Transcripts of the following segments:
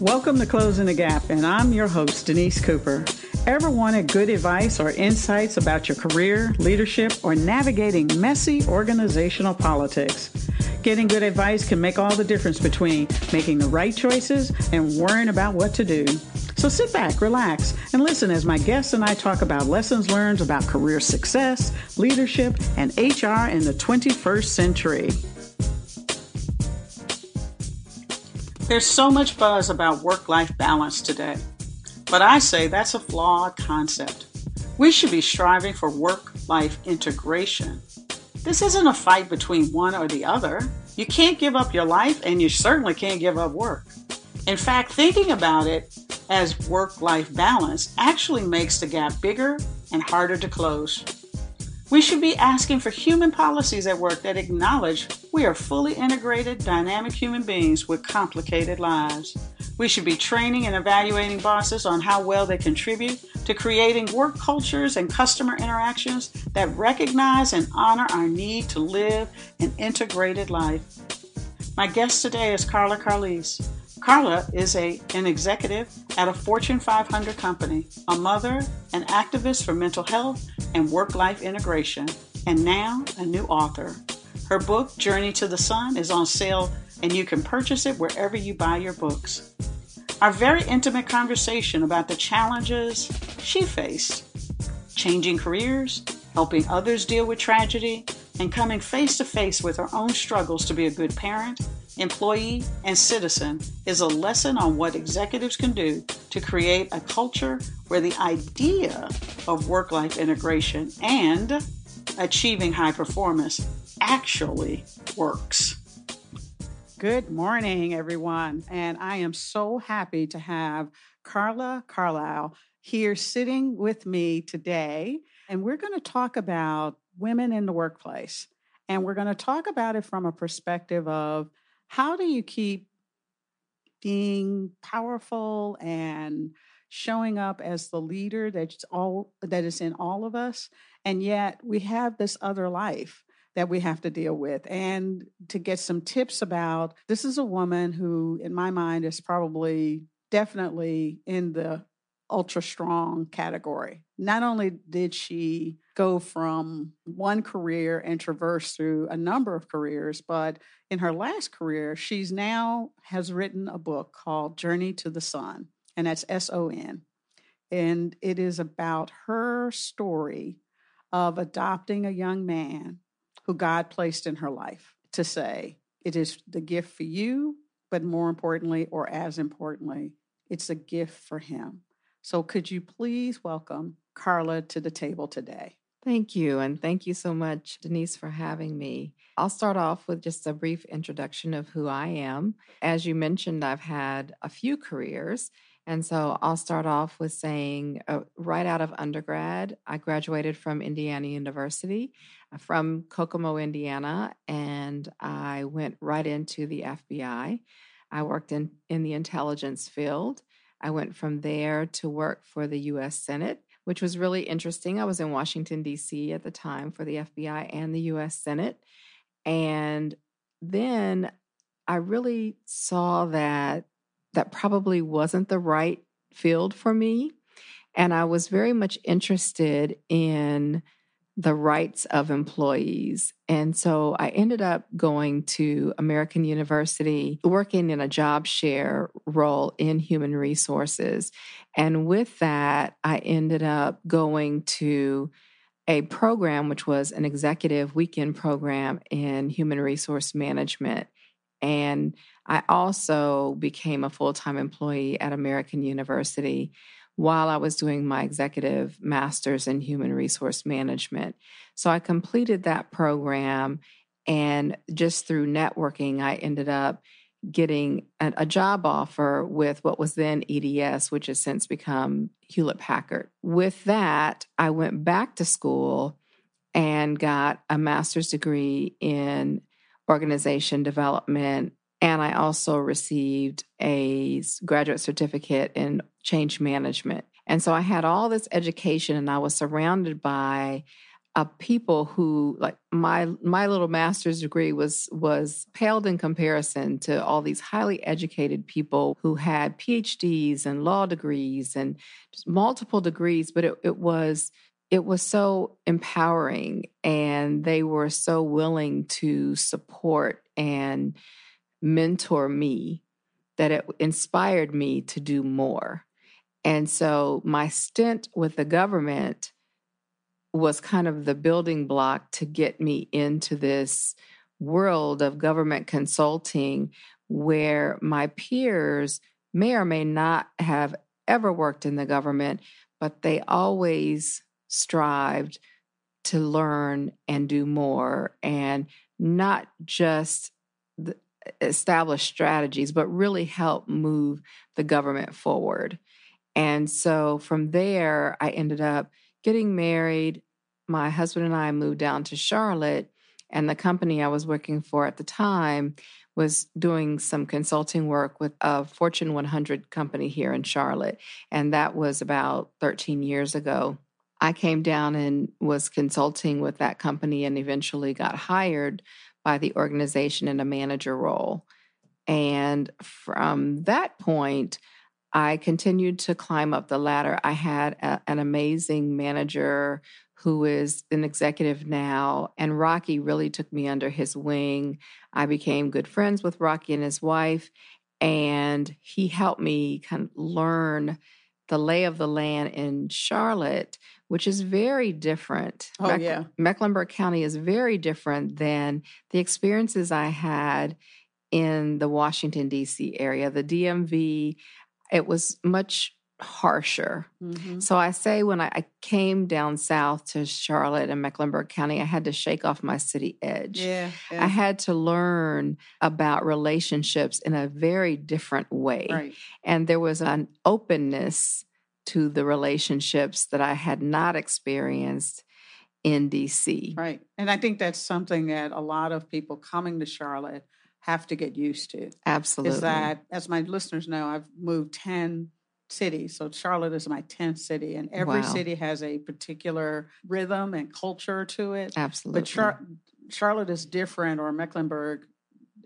Welcome to Closing the Gap, and I'm your host, Denise Cooper. Ever wanted good advice or insights about your career, leadership, or navigating messy organizational politics? Getting good advice can make all the difference between making the right choices and worrying about what to do. So sit back, relax, and listen as my guests and I talk about lessons learned about career success, leadership, and HR in the 21st century. There's so much buzz about work life balance today, but I say that's a flawed concept. We should be striving for work life integration. This isn't a fight between one or the other. You can't give up your life, and you certainly can't give up work. In fact, thinking about it as work life balance actually makes the gap bigger and harder to close. We should be asking for human policies at work that acknowledge we are fully integrated, dynamic human beings with complicated lives. We should be training and evaluating bosses on how well they contribute to creating work cultures and customer interactions that recognize and honor our need to live an integrated life. My guest today is Carla Carlisle. Carla is a, an executive at a Fortune 500 company, a mother, an activist for mental health and work life integration, and now a new author. Her book, Journey to the Son, is on sale and you can purchase it wherever you buy your books. Our very intimate conversation about the challenges she faced changing careers, helping others deal with tragedy, and coming face to face with her own struggles to be a good parent employee, and citizen is a lesson on what executives can do to create a culture where the idea of work life integration and achieving high performance actually works. Good morning, everyone. And I am so happy to have Carla Carlisle here sitting with me today. And we're going to talk about women in the workplace. And we're going to talk about it from a perspective of how do you keep being powerful and showing up as the leader that's all that is in all of us? And yet we have this other life that we have to deal with. And to get some tips about this is a woman who in my mind is probably definitely in the ultra strong category. Not only did she go from one career and traverse through a number of careers, but in her last career, she's now has written a book called Journey to the Son, and that's S O N. And it is about her story of adopting a young man who God placed in her life to say, it is the gift for you, but more importantly, or as importantly, it's a gift for him. So, could you please welcome Carla to the table today? Thank you. And thank you so much, Denise, for having me. I'll start off with just a brief introduction of who I am. As you mentioned, I've had a few careers. And so I'll start off with saying uh, right out of undergrad, I graduated from Indiana University uh, from Kokomo, Indiana, and I went right into the FBI. I worked in, in the intelligence field. I went from there to work for the US Senate, which was really interesting. I was in Washington, D.C. at the time for the FBI and the US Senate. And then I really saw that that probably wasn't the right field for me. And I was very much interested in the rights of employees. And so I ended up going to American University, working in a job share role in human resources. And with that, I ended up going to a program, which was an executive weekend program in human resource management. And I also became a full time employee at American University while I was doing my executive master's in human resource management. So I completed that program. And just through networking, I ended up getting a, a, job offer with what was then EDS, which has since become Hewlett Packard. With that, I went back to school and got a master's degree in organization development and I also received a graduate certificate in change management. And so I had all this education and I was surrounded by of people who like my my little master's degree was was paled in comparison to all these highly educated people who had PhDs and law degrees and multiple degrees but it, it was it was so empowering and they were so willing to support and mentor me that it inspired me to do more. And so my stint with the government was kind of the building block to get me into this world of government consulting where my peers may or may not have ever worked in the government, but they always strived to learn and do more and not just establish strategies, but really help move the government forward. And so from there, I ended up getting married, my husband and I moved down to Charlotte, and the company I was working for at the time was doing some consulting work with a Fortune 100 company here in Charlotte. And that was about 13 years ago. I came down and was consulting with that company and eventually got hired by the organization in a manager role. And from that point, I continued to climb up the ladder. I had a, an amazing manager who is an executive now. And Rocky really took me under his wing. I became good friends with Rocky and his wife, and he helped me kind of learn the lay of the land in Charlotte, which is very different. Oh, Meck- yeah. Mecklenburg County is very different than the experiences I had in the Washington, D.C. area. The DMV, it was much harsher. Mm-hmm. So I say when I, I, came down south to Charlotte and Mecklenburg County, I had to shake off my city edge. Yeah, yeah. I had to learn about relationships in a very different way. Right. And there was an openness to the relationships that I had not experienced in DC. Right. And I think that's something that a lot of people coming to Charlotte have to get used to. Absolutely. Is that, as my listeners know, I've moved 10 city. So Charlotte is my 10th city, and every wow. city has a particular rhythm and culture to it. Absolutely. But Char- Charlotte is different, or Mecklenburg.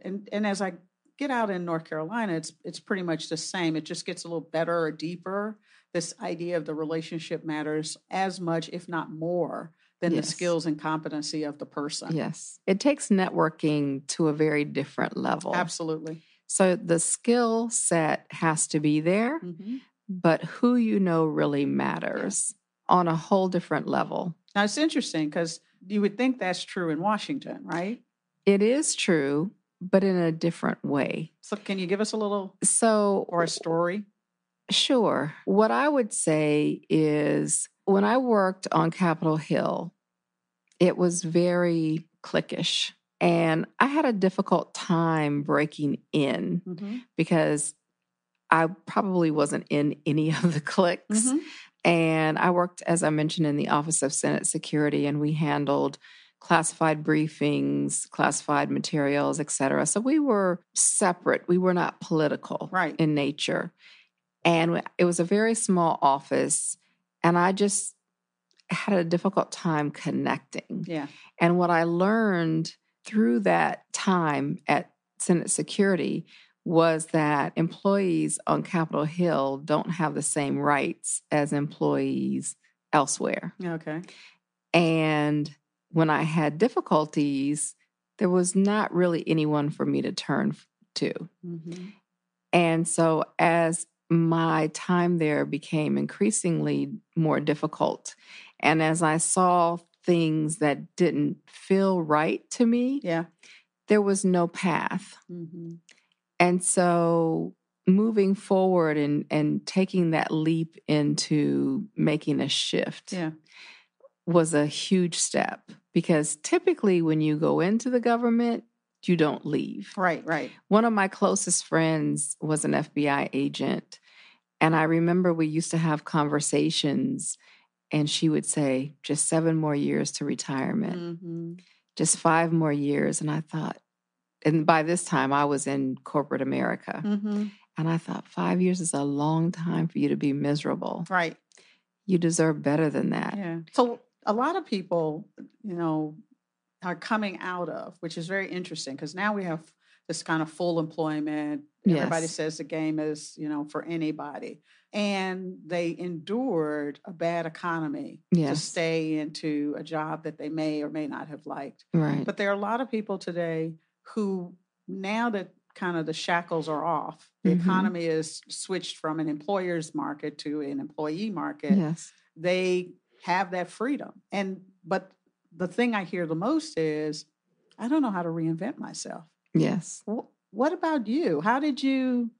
And, and as I get out in North Carolina, it's it's pretty much the same. It just gets a little better or deeper. This idea of the relationship matters as much, if not more, than yes. the skills and competency of the person. Yes. It takes networking to a very different level. Absolutely. So the skill set has to be there, mm-hmm but who you know really matters yeah. on a whole different level. Now, it's interesting because you would think that's true in Washington, right? It is true, but in a different way. So, can you give us a little so or a story? Sure. What I would say is when I worked on Capitol Hill, it was very cliquish. And I had a difficult time breaking in mm-hmm. because I probably wasn't in any of the cliques. Mm-hmm. And I worked, as I mentioned, in the Office of Senate Security, and we handled classified briefings, classified materials, et cetera. So we were separate. We were not political right. in nature. And it was a very small office. And I just had a difficult time connecting. Yeah. And what I learned through that time at Senate Security was that employees on Capitol Hill don't have the same rights as employees elsewhere. Okay. And when I had difficulties, there was not really anyone for me to turn to. Mm-hmm. And so as my time there became increasingly more difficult, and as I saw things that didn't feel right to me, yeah, there was no path. Mm-hmm. And so moving forward and and taking that leap into making a shift yeah. was a huge step because typically when you go into the government you don't leave. Right, right. One of my closest friends was an FBI agent and I remember we used to have conversations and she would say just 7 more years to retirement. Mm-hmm. Just 5 more years and I thought and by this time I was in corporate America. Mm-hmm. And I thought, five years is a long time for you to be miserable. Right. You deserve better than that. Yeah. So a lot of people, you know, are coming out of, which is very interesting because now we have this kind of full employment. Everybody Yes. says the game is, you know, for anybody. And they endured a bad economy to stay into a job that they may or may not have liked. Right. But there are a lot of people today who, now that kind of the shackles are off, the Mhm. economy is switched from an employer's market to an employee market yes. they have that freedom. And but the thing I hear the most is, I don't know how to reinvent myself. Yes. Wh- What about you? How did you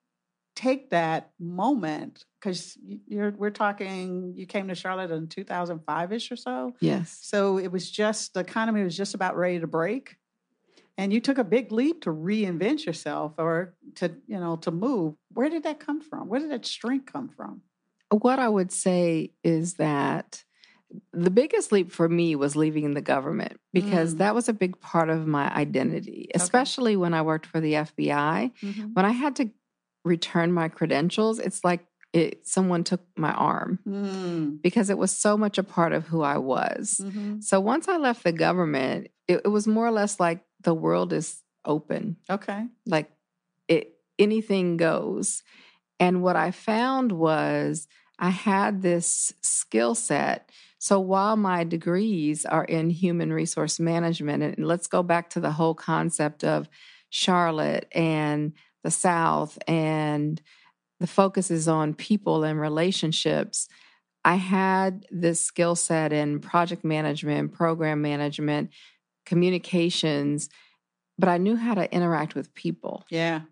take that moment? Because you're we're talking, you came to Charlotte in 2005 ish or so. Yes. So it was just the economy was just about ready to break. And you took a big leap to reinvent yourself or to, you know, to move. Where did that come from? Where did that strength come from? What I would say is that the biggest leap for me was leaving the government because Mm. that was a big part of my identity, especially when I worked for the FBI. When I had to return my credentials, it's like it, someone took my arm Mm. because it was so much a part of who I was. Mhm. So once I left the government, it, it was more or less like the world is open. Okay. like it anything goes and what i found was i had this skill set so while my degrees are in human resource management and let's go back to the whole concept of charlotte and the south and the focus is on people and relationships i had this skill set in project management program management communications but I knew how to interact with people. Yeah.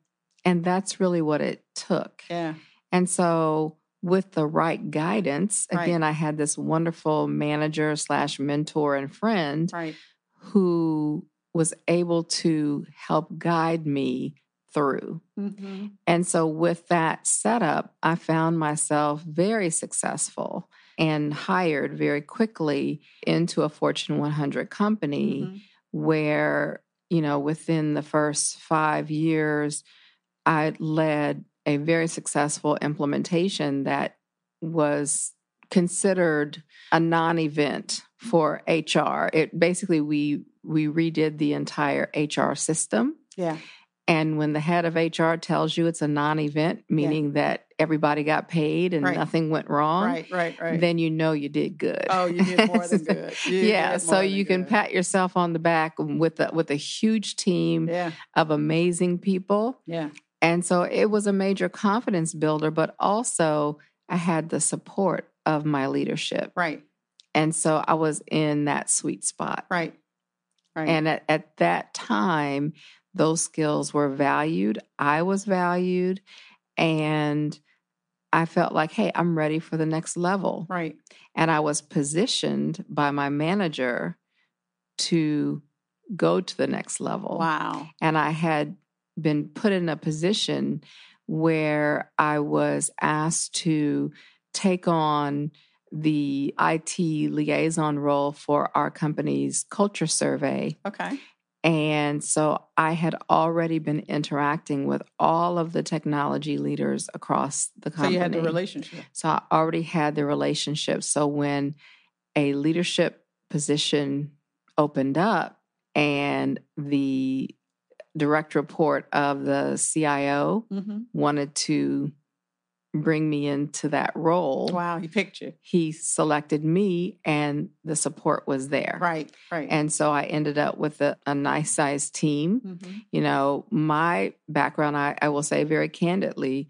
And that's really what it took. Yeah. And so, with the right guidance, Right. again, I had this wonderful manager slash mentor and friend Right. who was able to help guide me through. Mm-hmm. And so, with that setup, I found myself very successful and hired very quickly into a Fortune 100 company Mm-hmm. where, you know, within the first five years, I led a very successful implementation that was considered a non-event for HR. It basically we we redid the entire HR system. Yeah. And when the head of HR tells you it's a non-event, meaning that everybody got paid and Right. nothing went wrong, Right. Right. Right. then you know you did good. oh, you did more than good. You yeah, so you can good. pat yourself on the back with a, with a huge team Yeah. of amazing people. Yeah. And so it was a major confidence builder, but also I had the support of my leadership. Right. And so I was in that sweet spot. Right. Right. And at, at that time, those skills were valued. I was valued. And I felt like, hey, I'm ready for the next level. right. And I was positioned by my manager to go to the next level. Wow. And I had been put in a position where I was asked to take on the IT liaison role for our company's culture survey. Okay. And so I had already been interacting with all of the technology leaders across the company. So you had the relationship. So I already had the relationship. So when a leadership position opened up and the direct report of the CIO Mm-hmm. wanted to bring me into that role, Wow. He picked you. he selected me and the support was there. Right. Right. And so I ended up with a, a nice sized team mm-hmm. you know, my background, I, I will say very candidly,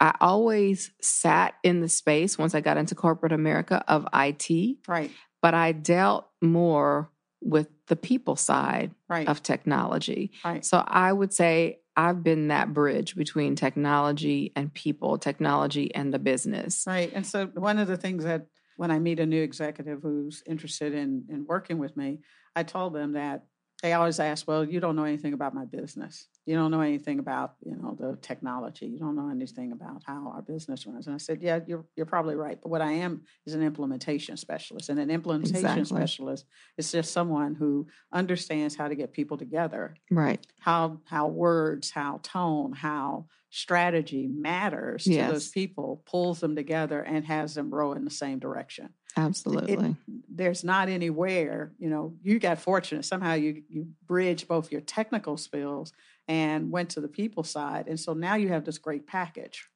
I always sat in the space once I got into corporate America of IT, Right. but I dealt more with the people side Right. of technology. right. So I would say I've been that bridge between technology and people, technology and the business. Right. And so one of the things that when I meet a new executive who's interested in in working with me, I told them that they always ask, "Well, you don't know anything about my business." you don't know anything about you know the technology. You don't know anything about how our business runs. And i said yeah you're, you're probably right. But what i am is an implementation specialist. And an implementation exactly. specialist is just someone who understands how to get people together. Right. How how words how tone how strategy matters yes. to those people pulls them together and has them row in the same direction absolutely it, there's not anywhere you know you got fortunate somehow you you bridge both your technical skills and went to the people side. And so now you have this great package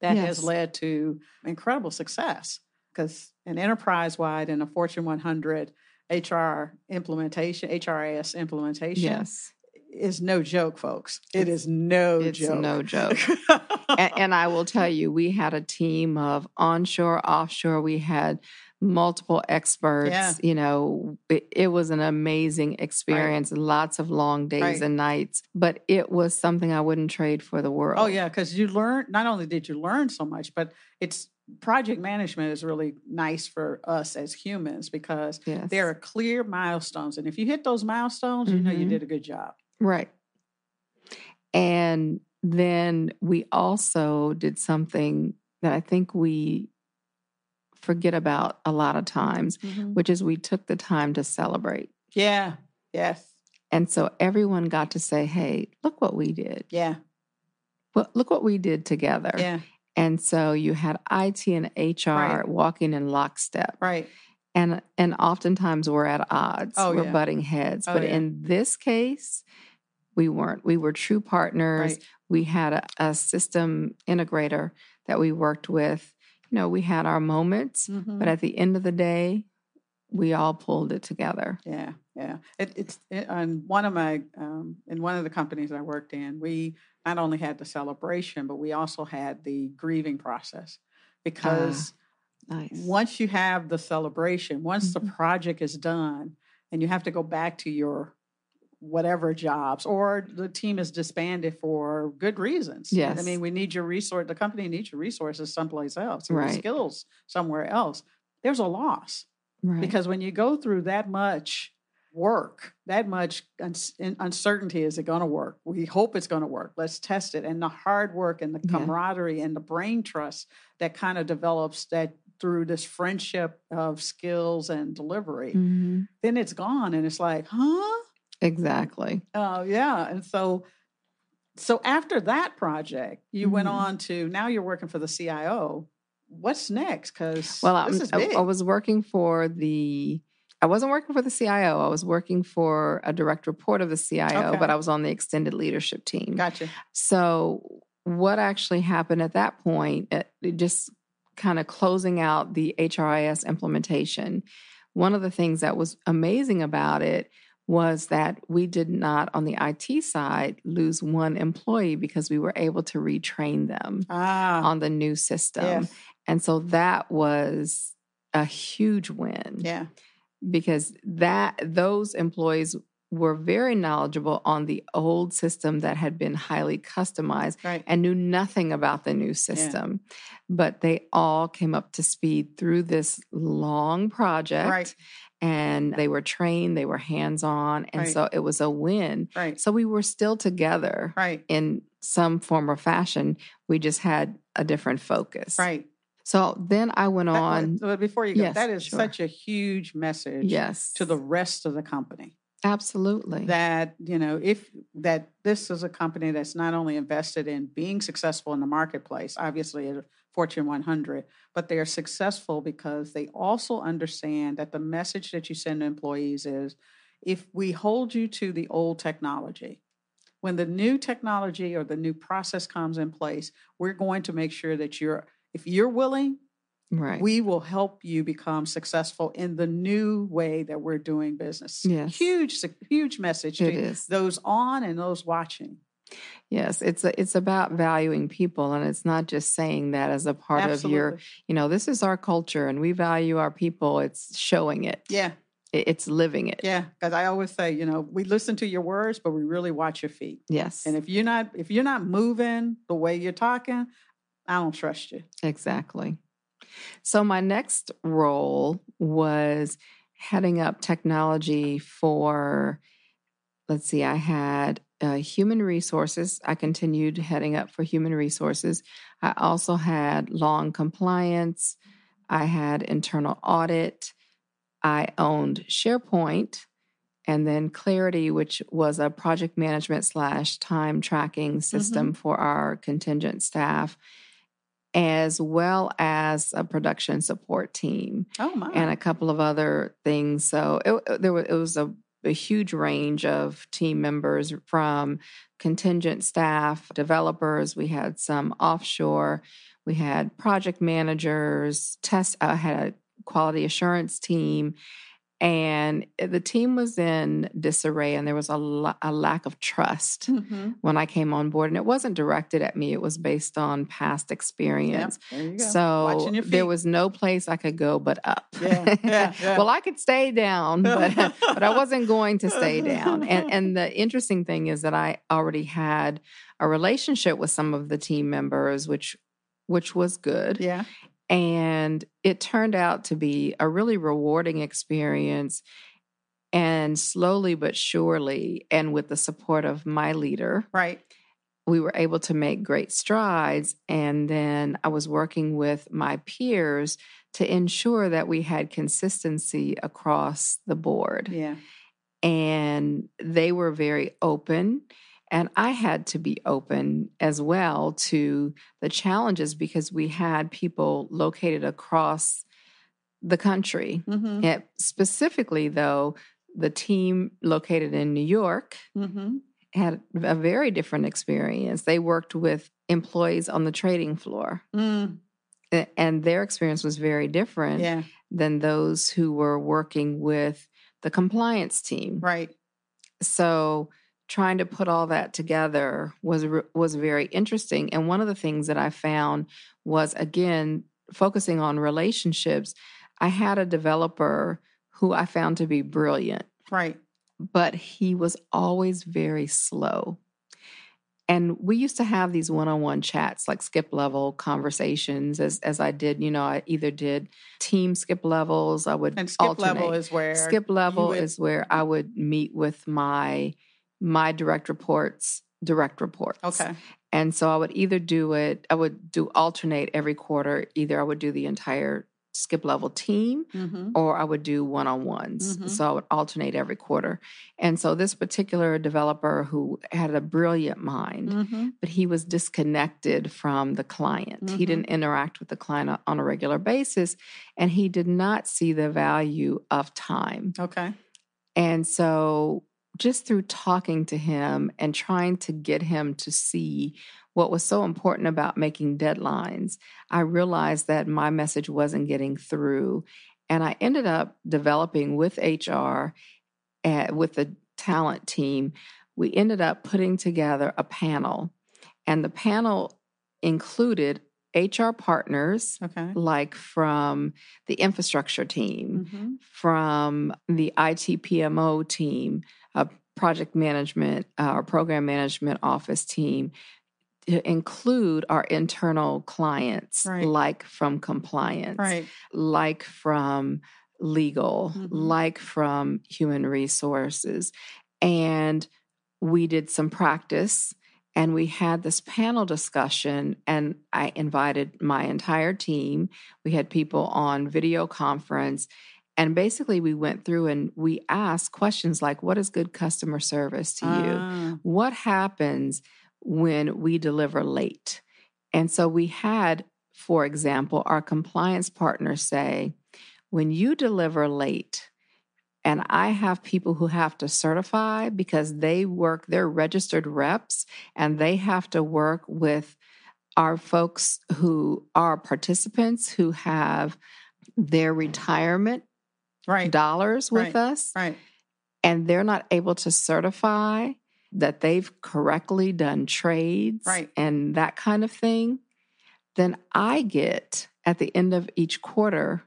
that yes. has led to incredible success because an enterprise wide and a Fortune 100 HR implementation, HRIS implementation. Yes. Is no joke, folks. It is no joke. it's joke. no joke. and, and I will tell you, we had a team of onshore, offshore. We had multiple experts. Yeah. You know, it, it, was an amazing experience, right. lots of long days right. and nights, but it was something I wouldn't trade for the world. Oh, yeah, because you learn, not only did you learn so much, but it's project management is really nice for us as humans because yes. there are clear milestones. And if you hit those milestones, mm-hmm. you know you mm-hmm. did a good job. Right. And then we also did something that I think we forget about a lot of times, mm-hmm. which is we took the time to celebrate. Yeah. Yes. And so everyone got to say, hey, look what we did. Yeah. Well, look what we did together. Yeah. And so you had IT and HR right. walking in lockstep. Right. And and oftentimes we're at odds. Oh, we're yeah. butting heads. Oh, but yeah. in this case, we weren't. We were true partners. Right. We had a, a system integrator that we worked with you know, we had our moments, mm-hmm. but at the end of the day, we all pulled it together. Yeah, yeah. It, it's it, on one of my um, in one of the companies I worked in, we not only had the celebration, but we also had the grieving process because uh, nice. once you have the celebration, once mm-hmm. the project is done, and you have to go back to your whatever jobs or the team is disbanded for good reasons. Yes. I mean, we need your resource, the company needs your resources someplace else, right. skills somewhere else. There's a loss. Right. Because when you go through that much work, that much uncertainty, is it going to work? We hope it's going to work. Let's test it. And the hard work and the camaraderie yeah. and the brain trust that kind of develops that through this friendship of skills and delivery, mm-hmm. then it's gone. And it's like, huh? Exactly. Oh, uh, yeah. And so so after that project, you mm-hmm. went on to now you're working for the CIO. What's next? Because well, this I, I was working for the. I wasn't working for the CIO. I was working for a direct report of the CIO, okay. but I was on the extended leadership team. Gotcha. So what actually happened at that point? It, it just kind of closing out the HRIS implementation. One of the things that was amazing about it was that we did not, on the IT side, lose one employee because we were able to retrain them ah, on the new system. Yes. And so that was a huge win. Yeah. Because that those employees were very knowledgeable on the old system that had been highly customized right. and knew nothing about the new system. Yeah. But they all came up to speed through this long project. Right and they were trained, they were hands on. And right. so it was a win. Right. So we were still together right. in some form or fashion. We just had a different focus. Right. So then I went on. But before you go, yes, that is sure. such a huge message yes. to the rest of the company. Absolutely. That, you know, if that this is a company that's not only invested in being successful in the marketplace, obviously a Fortune 100, but they are successful because they also understand that the message that you send to employees is if we hold you to the old technology, when the new technology or the new process comes in place, we're going to make sure that you're, if you're willing, Right. We will help you become successful in the new way that we're doing business. Yes. Huge, huge message it to is. those on and those watching. Yes, it's a, it's about valuing people, and it's not just saying that as a part Absolutely. of your, you know, this is our culture, and we value our people. It's showing it. Yeah, it's living it. Yeah, because I always say, you know, we listen to your words, but we really watch your feet. Yes, and if you're not if you're not moving the way you're talking, I don't trust you. Exactly. So my next role was heading up technology for let's see, I had uh, human resources. I continued heading up for human resources. I also had long compliance. I had internal audit. I owned SharePoint and then Clarity, which was a project management slash time tracking system mm-hmm. for our contingent staff, as well as a production support team. Oh my! And a couple of other things. So it, there was it was a, a huge range of team members from contingent staff, developers. We had some offshore. We had project managers. Test. I had a quality assurance team and the team was in disarray and there was a, a lack of trust mm-hmm. when i came on board. And it wasn't directed at me it was based on past experience. yep, so there was no place i could go but up. Yeah, yeah, yeah. well i could stay down but, but i wasn't going to stay down. And, and the interesting thing is that i already had a relationship with some of the team members which which was good. Yeah and it turned out to be a really rewarding experience. And slowly but surely, and with the support of my leader, right, we were able to make great strides. And then I was working with my peers to ensure that we had consistency across the board. Yeah. And they were very open and I had to be open as well to the challenges because we had people located across the country. Mm-hmm. And specifically, though, the team located in New York mm-hmm. had a very different experience. They worked with employees on the trading floor. Mm. And their experience was very different yeah. than those who were working with the compliance team. Right. So, trying to put all that together was was very interesting. And one of the things that i found was again focusing on relationships i had a developer who i found to be brilliant. Right. But he was always very slow. And we used to have these one-on-one chats like skip level conversations as as I did you know I either did team skip levels I would and skip alternate. level is where skip level would... is where I would meet with my my direct reports direct reports. Okay. And so I would either do it, I would do alternate every quarter. Either I would do the entire skip level team mm-hmm. or I would do one on ones. Mm-hmm. So I would alternate every quarter. And so this particular developer who had a brilliant mind, mm-hmm. but he was disconnected from the client. He mm-hmm. didn't interact with the client on a regular basis and he did not see the value of time. Okay. And so just through talking to him and trying to get him to see what was so important about making deadlines, I realized that my message wasn't getting through. And I ended up developing with HR, uh, with the talent team, we ended up putting together a panel. And the panel included HR partners, okay. like from the infrastructure team, mm-hmm. from the IT PMO team, a project management uh, or program management office team to include our internal clients, right. like from compliance, right. like from legal, mm-hmm. like from human resources. And we did some practice and we had this panel discussion and i invited my entire team we had people on video conference and basically we went through and we asked questions like what is good customer service to you uh. what happens when we deliver late and so we had for example our compliance partners say when you deliver late and I have people who have to certify because they work, they're registered reps and they have to work with our folks who are participants who have their retirement right. dollars with right. us. Right. And they're not able to certify that they've correctly done trades right. and that kind of thing. Then I get at the end of each quarter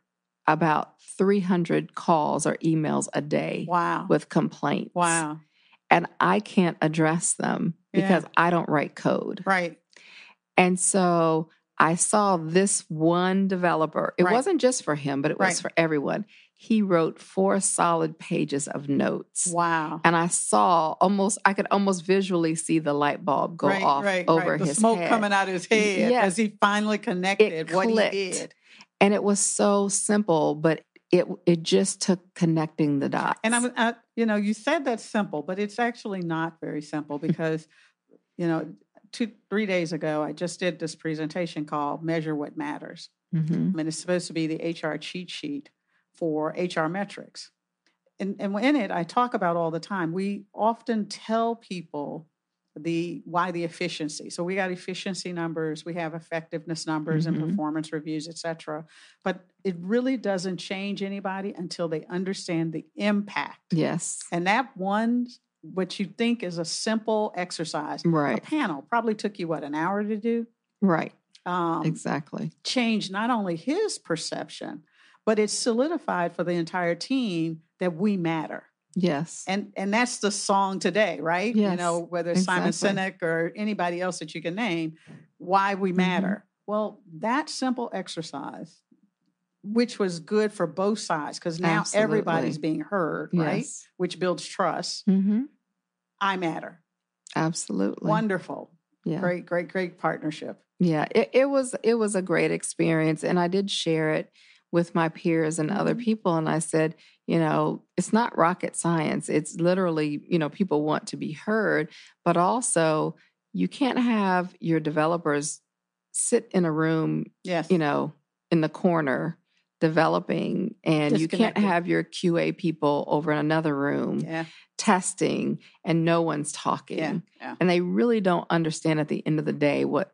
about 300 calls or emails a day wow. with complaints. Wow. And I can't address them because yeah. I don't write code. Right. And so I saw this one developer. It right. wasn't just for him, but it was right. for everyone. He wrote four solid pages of notes. Wow. And I saw almost, I could almost visually see the light bulb go right, off right, over right. The his smoke head. coming out of his head Yes. as he finally connected what he did. And it was so simple, but it it just took connecting the dots. And I'm, I, you know, you said that's simple, but it's actually not very simple because, you know, two, three days ago, I just did this presentation called Measure What Matters. Mhm. I mean, it's supposed to be the HR cheat sheet for HR metrics. And, and in it, I talk about all the time. We often tell people the why the efficiency. So we got efficiency numbers, we have effectiveness numbers and Mhm. performance reviews, et cetera. But it really doesn't change anybody until they understand the impact. Yes. And that one, what you think is a simple exercise, a panel probably took you what an hour to do. Right. Um, exactly. changed not only his perception, but it solidified for the entire team that we matter. Yes. And and that's the song today, right? Yes, You know, whether it's Simon exactly. Sinek or anybody else that you can name, why we Mhm. matter. Well, that simple exercise, which was good for both sides, because now everybody's being heard, right? Which builds trust. hmm I matter. Absolutely. Wonderful. Yeah. Great, great, great partnership. Yeah. It, it was it was a great experience, and I did share it with my peers and other Mhm. people, and I said, you know, it's not rocket science. It's literally, you know, people want to be heard, but also you can't have your developers sit in a room Yes. you know, in the corner developing, and you can't have your QA people over in another room Yeah. testing and no one's talking. Yeah. Yeah. And they really don't understand at the end of the day what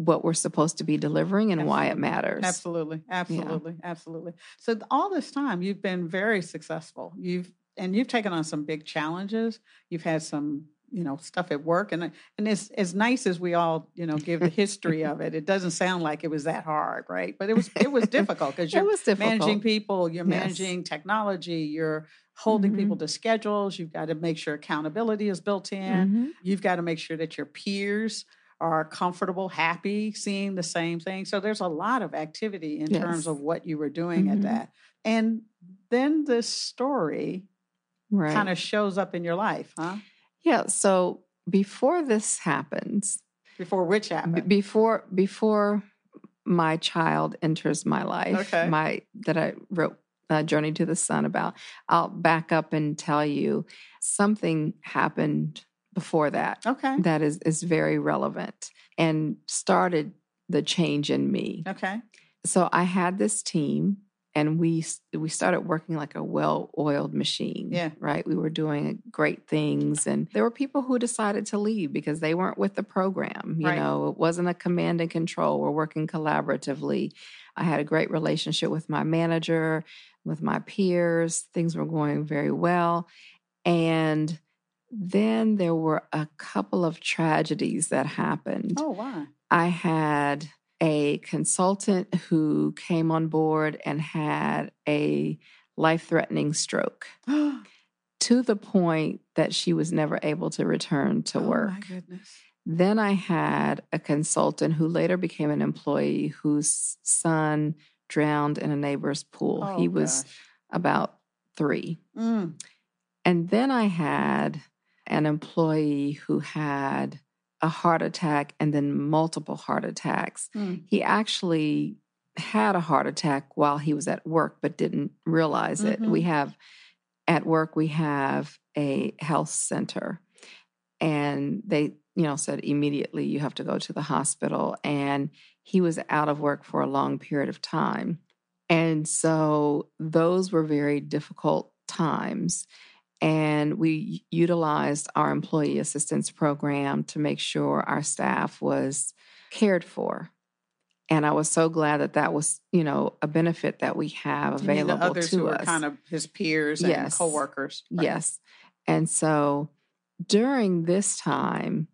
what we're supposed to be delivering and why it matters. Absolutely, absolutely, absolutely. So all this time, you've been very successful. You've and you've taken on some big challenges. You've had some, you know, stuff at work, and and as as nice as we all, you know, give the history of it, it doesn't sound like it was that hard, right? But it was it was difficult because you're difficult. managing people, you're Yes. managing technology, you're holding Mhm. people to schedules. You've got to make sure accountability is built in. Mhm. You've got to make sure that your peers are comfortable, happy, seeing the same thing. So there's a lot of activity in terms of what you were doing Mhm. at that. And then this story Right. kind of shows up in your life, huh? yeah. So before this happens, Before which b- happened. before before my child enters my life, Okay. my that I wrote uh, Journey to the Son about, I'll back up and tell you something happened before that okay. that is is very relevant and started the change in me. Okay. So I had this team and we we started working like a well-oiled machine. Yeah. Right? We were doing great things and there were people who decided to leave because they weren't with the program. You Right. know, it wasn't a command and control. We're working collaboratively. I had a great relationship with my manager, with my peers. Things were going very well. And then there were a couple of tragedies that happened. Oh, wow. I had a consultant who came on board and had a life threatening stroke to the point that she was never able to return to Oh, work. my goodness. Then I had a consultant who later became an employee whose son drowned in a neighbor's pool. Oh, he was gosh. about three. Mm. And then I had an employee who had a heart attack and then multiple heart attacks. Mm. He actually had a heart attack while he was at work, but didn't realize it. Mhm. We have at work, we have a health center, and they, you know, said immediately you have to go to the hospital. And he was out of work for a long period of time. And so those were very difficult times. And we utilized our employee assistance program to make sure our staff was cared for. And I was so glad that that was, you know, a benefit that we have mean the available others to who us. are kind of his peers and Yes. coworkers. right? Yes. And so during this time,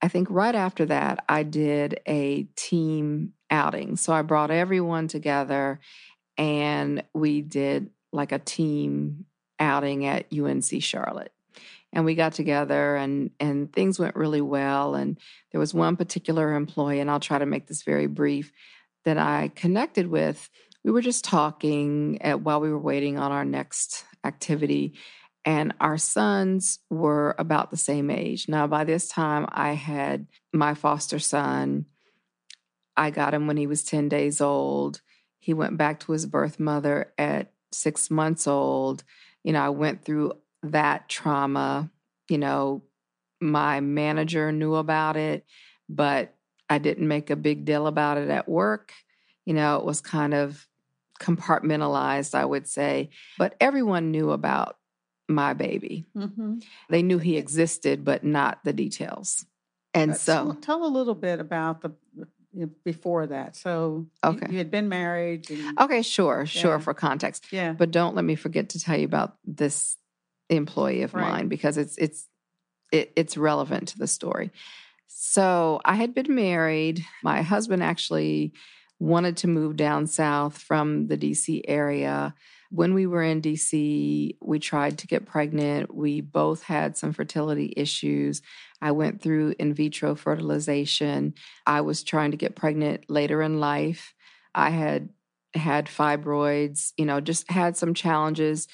I think right after that, I did a team outing. So I brought everyone together and we did like a team outing at UNC Charlotte. And we got together and and things went really well. And there was one particular employee, and I'll try to make this very brief, that I connected with we were just talking at, while we were waiting on our next activity and our sons were about the same age. Now, by this time, I had my foster son. I got him when he was 10 days old. He went back to his birth mother at six months old. You know, I went through that trauma. You know, my manager knew about it, but I didn't make a big deal about it at work. You know, it was kind of compartmentalized, I would say. But everyone knew about my baby. Mm-hmm. They knew he existed, but not the details. And uh, so, tell a little bit about the before that. So, okay, you, you had been married. And, okay, sure, yeah. sure, for context. Yeah, but don't let me forget to tell you about this employee of right. mine because it's it's it, it's relevant to the story. So, I had been married. My husband actually wanted to move down south from the DC area when we were in DC, we tried to get pregnant. We both had some fertility issues. I went through in vitro fertilization. I was trying to get pregnant later in life. I had had fibroids, you know, just had some challenges.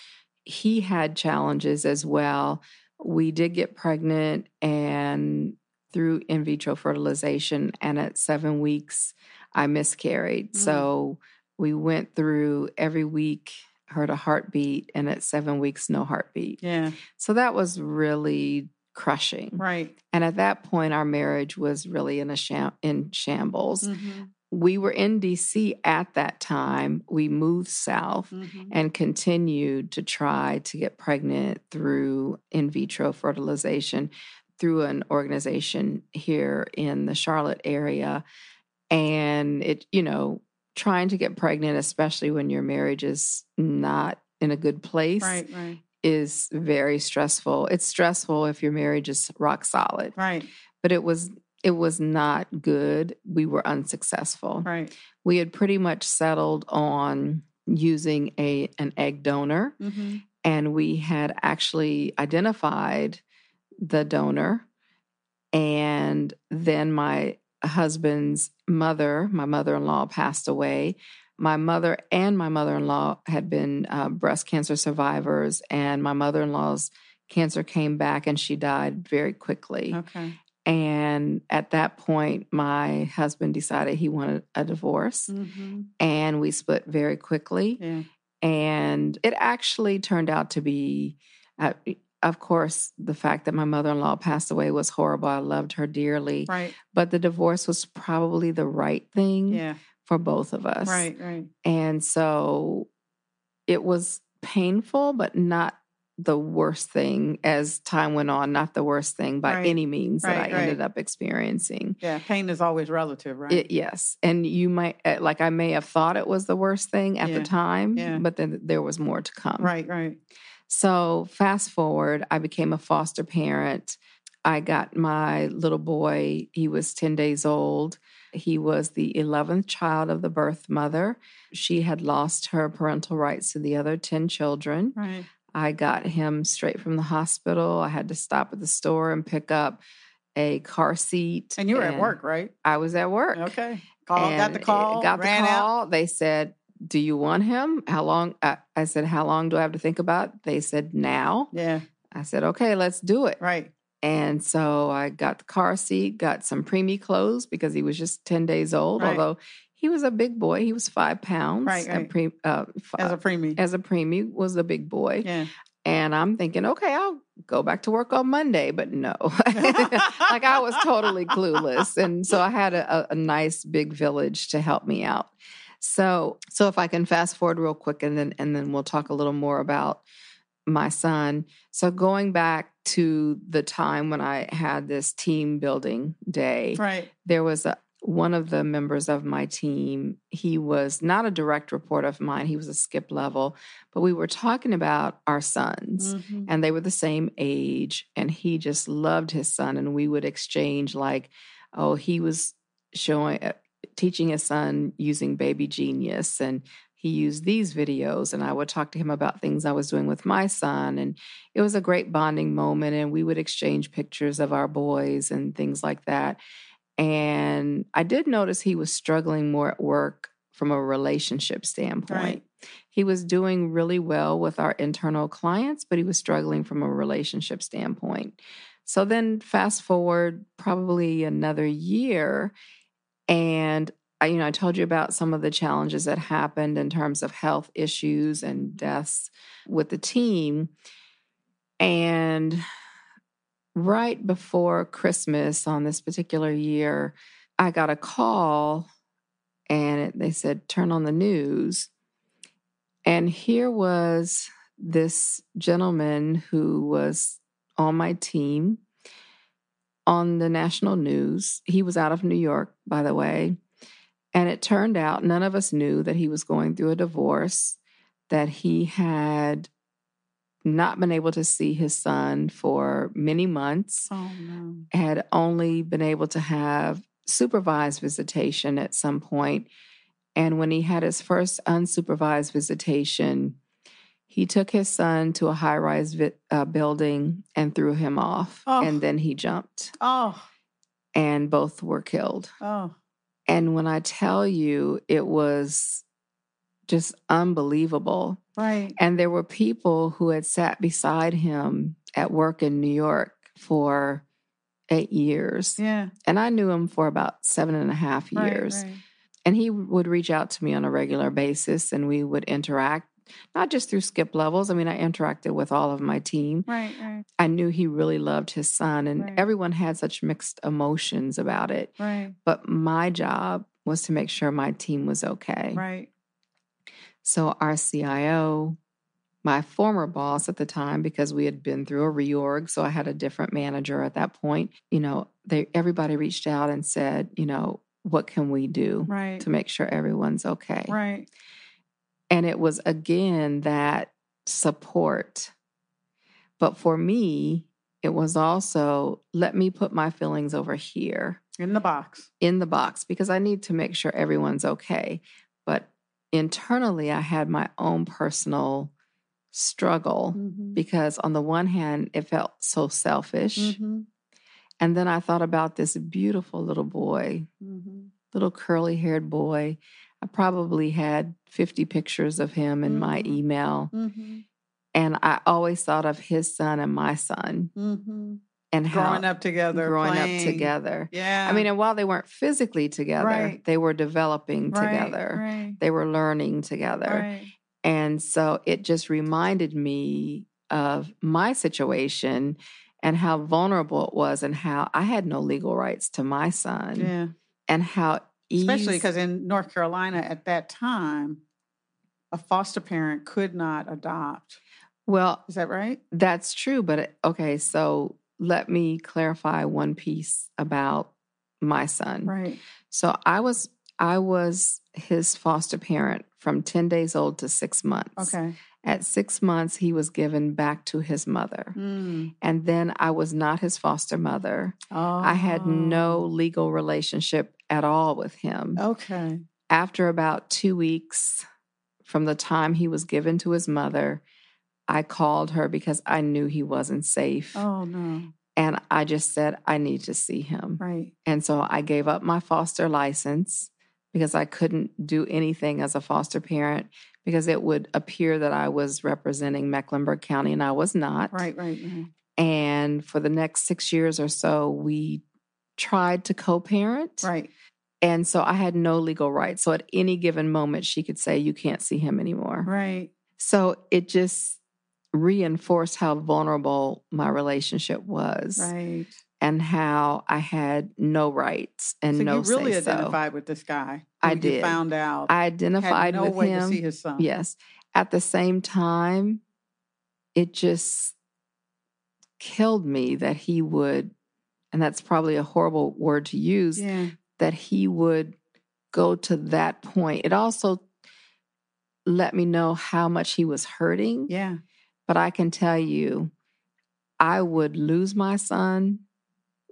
He had challenges as well. We did get pregnant and through in vitro fertilization, and at seven weeks, I miscarried. Mm. So we went through every week heard a heartbeat and at seven weeks no heartbeat. Yeah. So that was really crushing. Right. And at that point our marriage was really in a sham- in shambles. Mm-hmm. we were in dc at that time. We moved south mm-hmm. and continued to try to get pregnant through in vitro fertilization through an organization here in the charlotte area. And it you know trying to get pregnant, especially when your marriage is not in a good place, right, right. is very stressful. It's stressful if your marriage is rock solid. Right. But it was it was not good. We were unsuccessful. Right. We had pretty much settled on using a an egg donor mm-hmm. and we had actually identified the donor and then my husband's mother, my mother in law, passed away. My mother and my mother in law had been uh, breast cancer survivors, and my mother in law's cancer came back and she died very quickly. Okay. And at that point, my husband decided he wanted a divorce, mm-hmm. and we split very quickly. Yeah. And it actually turned out to be, uh, of course, the fact that my mother in law passed away was horrible. I loved her dearly. Right. But the divorce was probably the right thing yeah. for both of us. Right, right. And so it was painful, but not the worst thing as time went on, not the worst thing by right. any means right, that I right. ended up experiencing. Yeah, pain is always relative, right? It, yes. And you might, eh, like, I may have thought it was the worst thing at yeah. the time, yeah. but then there was more to come. Right, right. So, fast forward, I became a foster parent. I got my little boy, he was 10 days old. He was the 11th child of the birth mother. She had lost her parental rights to the other 10 children. Right. I got him straight from the hospital. I had to stop at the store and pick up a car seat. And you were and at work, right? I was at work. Okay. Got the call. Got the call. Out. They said, do you want him? How long? I, I said, how long do I have to think about? They said, now. Yeah. I said, okay, let's do it. Right. And so I got the car seat, got some preemie clothes because he was just 10 days old, right. although he was a big boy. He was five pounds. Right. right. Pre, uh, as a preemie. As a preemie was a big boy. Yeah. And I'm thinking, okay, I'll go back to work on Monday, but no, like I was totally clueless. And so I had a, a nice big village to help me out. So, so if I can fast forward real quick and then and then we'll talk a little more about my son. So going back to the time when I had this team building day, right. there was a one of the members of my team, he was not a direct report of mine, he was a skip level, but we were talking about our sons mm-hmm. and they were the same age. And he just loved his son. And we would exchange, like, oh, he was showing, uh, teaching his son using Baby Genius and he used these videos and I would talk to him about things I was doing with my son and it was a great bonding moment and we would exchange pictures of our boys and things like that. And I did notice he was struggling more at work from a relationship standpoint. Right. He was doing really well with our internal clients, but he was struggling from a relationship standpoint. So then, fast forward probably another year, and I, you know, I told you about some of the challenges that happened in terms of health issues and deaths with the team. And right before Christmas on this particular year, I got a call and it, they said, turn on the news. And here was this gentleman who was on my team on the national news. He was out of New York, by the way. And it turned out none of us knew that he was going through a divorce, that he had not been able to see his son for many months, Oh no. had only been able to have supervised visitation at some point. And when he had his first unsupervised visitation, he took his son to a high rise vi- uh, building and threw him off. Oh. And then he jumped, Oh. and both were killed. Oh. And when I tell you, it was just unbelievable. Right. And there were people who had sat beside him at work in New York for eight years. Yeah. And I knew him for about seven and a half Right, years. right. And he would reach out to me on a regular basis and we would interact, not just through skip levels. I mean, I interacted with all of my team. Right. Right. I knew he really loved his son, and Right. everyone had such mixed emotions about it. Right. But my job was to make sure my team was okay. Right. So our CIO, my former boss at the time, because we had been through a reorg, so I had a different manager at that point. You know, they everybody reached out and said, you know, what can we do Right. to make sure everyone's okay? Right. And it was again that support. But for me, it was also let me put my feelings over here In the box. in the box because I need to make sure everyone's okay. But internally, I had my own personal struggle Mhm. because, on the one hand, it felt so selfish. Mhm. And then I thought about this beautiful little boy, Mhm. little curly haired boy. I probably had 50 pictures of him in my Mhm. email. Mhm. And I always thought of his son and my son Mhm. and how Growing up together. growing playing. up together. Yeah. I mean, and while they weren't physically together, Right. they were developing right, together. Right. They were learning together. And so it just reminded me of my situation and how vulnerable it was and how I had no legal rights to my son Yeah. and how Especially because in North Carolina at that time, a foster parent could not adopt. well, Is that right? that's true. But it- okay, so let me clarify one piece about my son. Right. So I was I was his foster parent from 10 days old to 6 months. Okay. At 6 months he was given back to his mother. Mm. And then I was not his foster mother. Oh. I had no legal relationship at all with him. Okay. After about 2 weeks from the time he was given to his mother, I called her because I knew he wasn't safe. Oh no. And I just said, I need to see him. Right. And so I gave up my foster license because I couldn't do anything as a foster parent because it would appear that I was representing Mecklenburg County and I was not. Right. Right. Right. And for the next six years or so, we tried to co parent. Right. And so I had no legal rights. So at any given moment, she could say, You can't see him anymore. Right. So it just reinforced how vulnerable my relationship was Right. and how I had no rights and so no you really identified with this guy. I did. Found out. I identified had no with way him. to see his son. Yes. At the same time, it just killed me that he would, and that's probably a horrible word to use, Yeah. that he would go to that point. It also let me know how much he was hurting. Yeah. But I can tell you, I would lose my son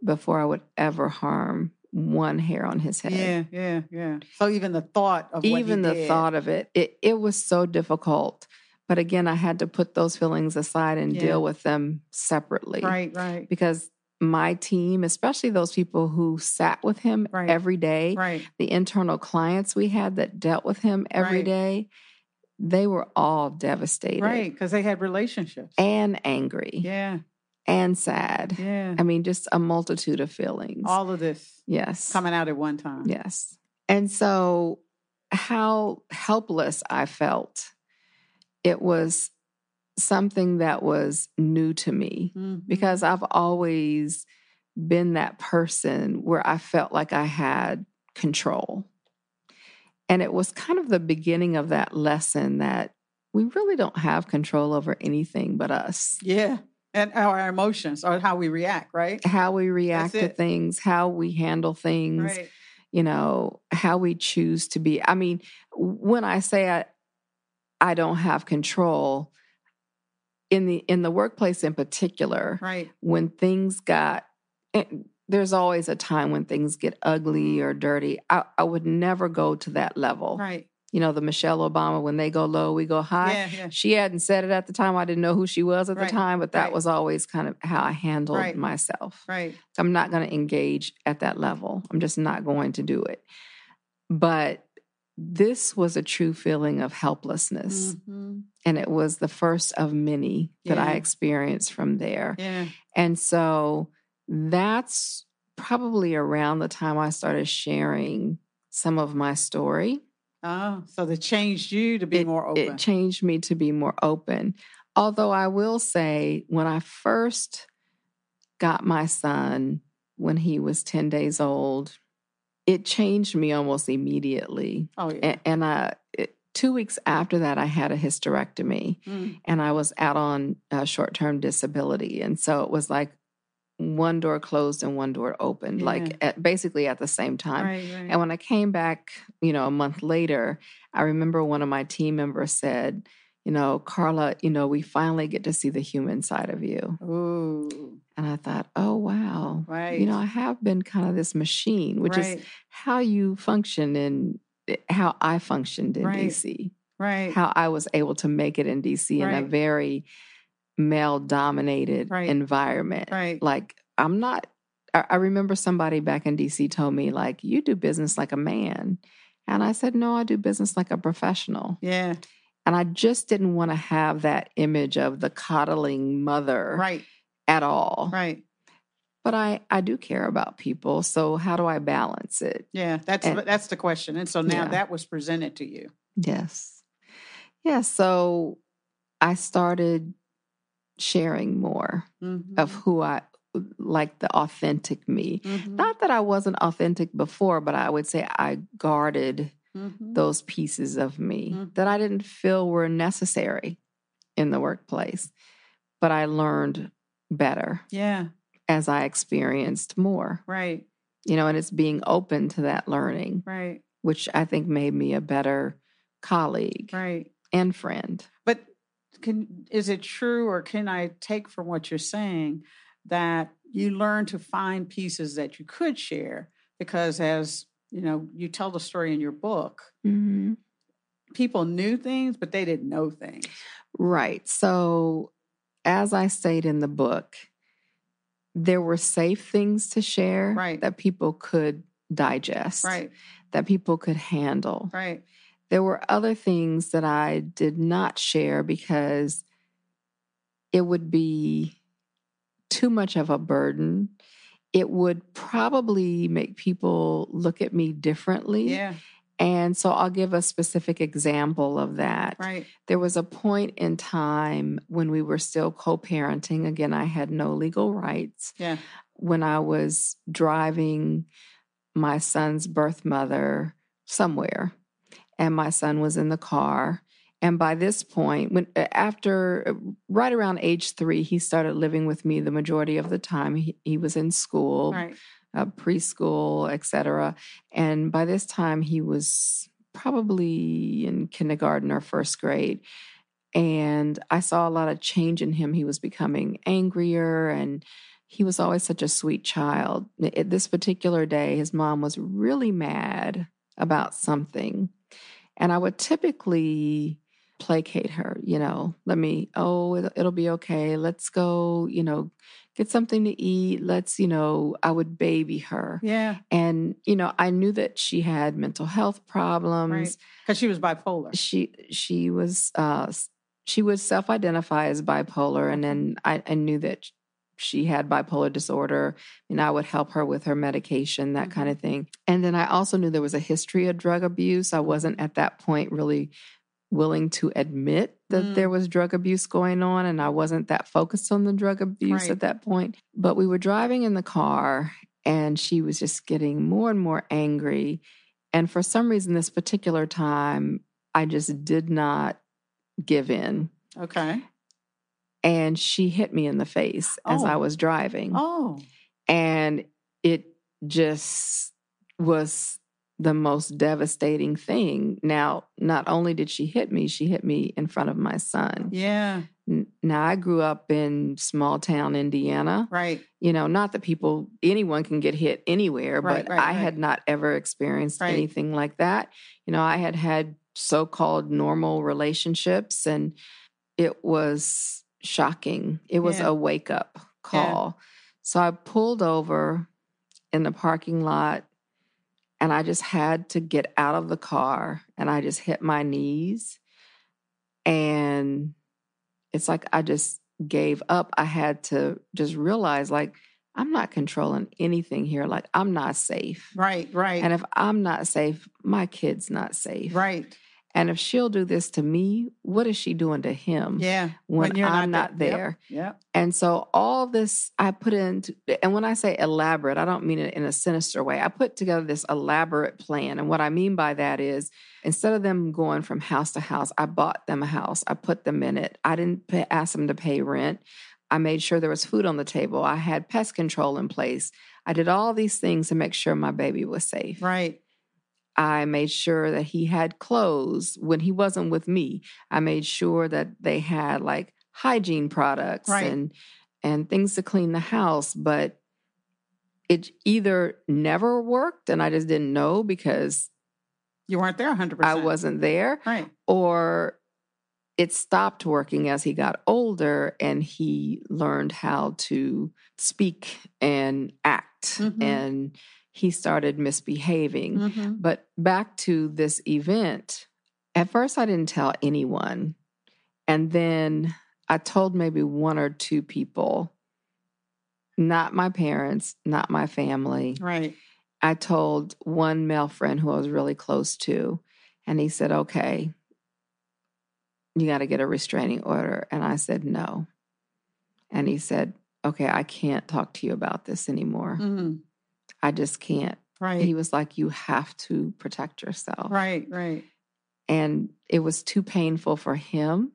before I would ever harm one hair on his head. Yeah. Yeah. Yeah. So even the thought of Even the did- thought of it, it, it was so difficult. But again, I had to put those feelings aside and Yeah. deal with them separately Right. Right. because my team, especially those people who sat with him Right. every day, Right. the internal clients we had that dealt with him every Right. day, they were all devastated Right. Because they had relationships. and angry Yeah. and sad. Yeah. I mean, just a multitude of feelings. All of this yes. coming out at one time. Yes. And so, how helpless I felt, it was something that was new to me Mhm. because I've always been that person where I felt like I had control. And it was kind of the beginning of that lesson that we really don't have control over anything but us. Yeah. And our emotions or how we react, right? How we react to things, how we handle things, Right. you know, how we choose to be. I mean, when I say I, I don't have control in the in the workplace in particular, Right. when things got and there's always a time when things get ugly or dirty. I, I would never go to that level. Right. You know, the Michelle Obama, when they go low, we go high. Yeah. Yeah. She hadn't said it at the time. I didn't know who she was at Right, the time, but that right. was always kind of how I handled Right. myself. Right. so I'm not going to engage at that level. I'm just not going to do it. But this was a true feeling of helplessness. Mhm. And it was the first of many that I experienced from there. Yeah. And so that's probably around the time I started sharing some of my story. Oh, so they changed you to be more open. It changed me to be more open. Although I will say, when I first got my son when he was 10 days old, it changed me almost immediately. oh, yeah. And, and I, it, two weeks after that, I had a hysterectomy Mm. and I was out on uh, short term disability. And so it was like one door closed and one door opened, Yeah. like at, basically at the same time. Right. Right. And when I came back, you know, a month later, I remember one of my team members said, you know, Carla, you know, we finally get to see the human side of you. Ooh. And I thought. Right. You know, I have been kind of this machine, which is how you function and eh, how I functioned in Right. DC, Right. how I was able to make it in DC in a very male dominated Right. environment. Right. Like, I'm not, I, I remember somebody back in DC told me, like, you do business like a man. And I said, no, I do business like a professional. Yeah. And I just didn't want to have that image of the coddling mother Right. at all. Right. But I, I do care about people. So how do I balance it? Yeah. That's And- that's the question. And so now Yeah. that was presented to you. Yes. Yeah. So I started sharing more Mhm. of who I like the authentic me. Mhm. Not that I wasn't authentic before, but I would say I guarded Mhm. those pieces of me Mhm. that I didn't feel were necessary in the workplace. But I learned better Yeah. As I experienced more, Right. you know, and it's being open to that learning, Right. which I think made me a better colleague Right. and friend. But can is it true or can I take from what you're saying that you learn to find pieces that you could share because as you know you tell the story in your book Mm-hmm. people knew things but they didn't know things Right. So, as I state in the book, there were safe things to share Right. that people could digest, right that people could handle. right There were other things that I did not share because it would be too much of a burden. It would probably make people look at me differently. yeah And so I'll give a specific example of that. right There was a point in time when we were still co parenting. Again, I had no legal rights. yeah When I was driving my son's birth mother somewhere, and my son was in the car. And by this point, when uh, after uh, right around age three, he started living with me the majority of the time. He, he was in school right uh, preschool, etc. And by this time, he was probably in kindergarten or first grade. And I saw a lot of change in him. He was becoming angrier and he was always such a sweet child. At this particular day, his mom was really mad about something. And I would typically placate her, you know, let me, oh, it'll, it'll be okay. Let's go, you know, get something to eat. Let's, you know, I would baby her. Yeah. And, you know, I knew that she had mental health problems. Right. Because she was bipolar. She, she was, uh, she would self identify as bipolar. And then I, I knew that she had bipolar disorder and I would help her with her medication, that kind Mm-hmm. of thing. And then I also knew there was a history of drug abuse. I wasn't at that point really willing to admit that Mm. there was drug abuse going on and I wasn't that focused on the drug abuse Right. at that point. But we were driving in the car and she was just getting more and more angry. And for some reason, this particular time, I just did not give in. Okay. And she hit me in the face as Oh. I was driving. Oh. And it just was the most devastating thing. Now, not only did she hit me, she hit me in front of my son. Yeah. Now, I grew up in small town Indiana. Right. You know, not that people, anyone can get hit anywhere, Right, but right, I right. had not ever experienced anything like that. You know, I had had so called normal relationships, and it was shocking. It was Yeah. a wake up call. So I pulled over in the parking lot and I just had to get out of the car and I just hit my knees. And it's like I just gave up. I had to just realize, like, I'm not controlling anything here. Like, I'm not safe. Right. Right. And if I'm not safe, my kid's not safe. right. And if she'll do this to me, what is she doing to him Yeah. when, you're I'm not not there. There? Yep. And so all this I put into, and when I say elaborate, I don't mean it in a sinister way. I put together this elaborate plan. And what I mean by that is instead of them going from house to house, I bought them a house, I put them in it. I didn't pay, ask them to pay rent. I made sure there was food on the table. I had pest control in place. I did all these things to make sure my baby was safe. Right. I made sure that he had clothes when he wasn't with me. I made sure that they had like hygiene products Right. and and things to clean the house, but it either never worked and I just didn't know because You weren't there 100%. I wasn't there Right. or it stopped working as he got older and he learned how to speak and act Mhm. and he started misbehaving. Mm-hmm. But back to this event, at first I didn't tell anyone. And then I told maybe one or two people, not my parents, not my family. Right. I told one male friend who I was really close to, and he said, Okay, you got to get a restraining order. And I said, No. And he said, Okay, I can't talk to you about this anymore. hmm I just can't. Right. He was like, You have to protect yourself. right. Right. And it was too painful for him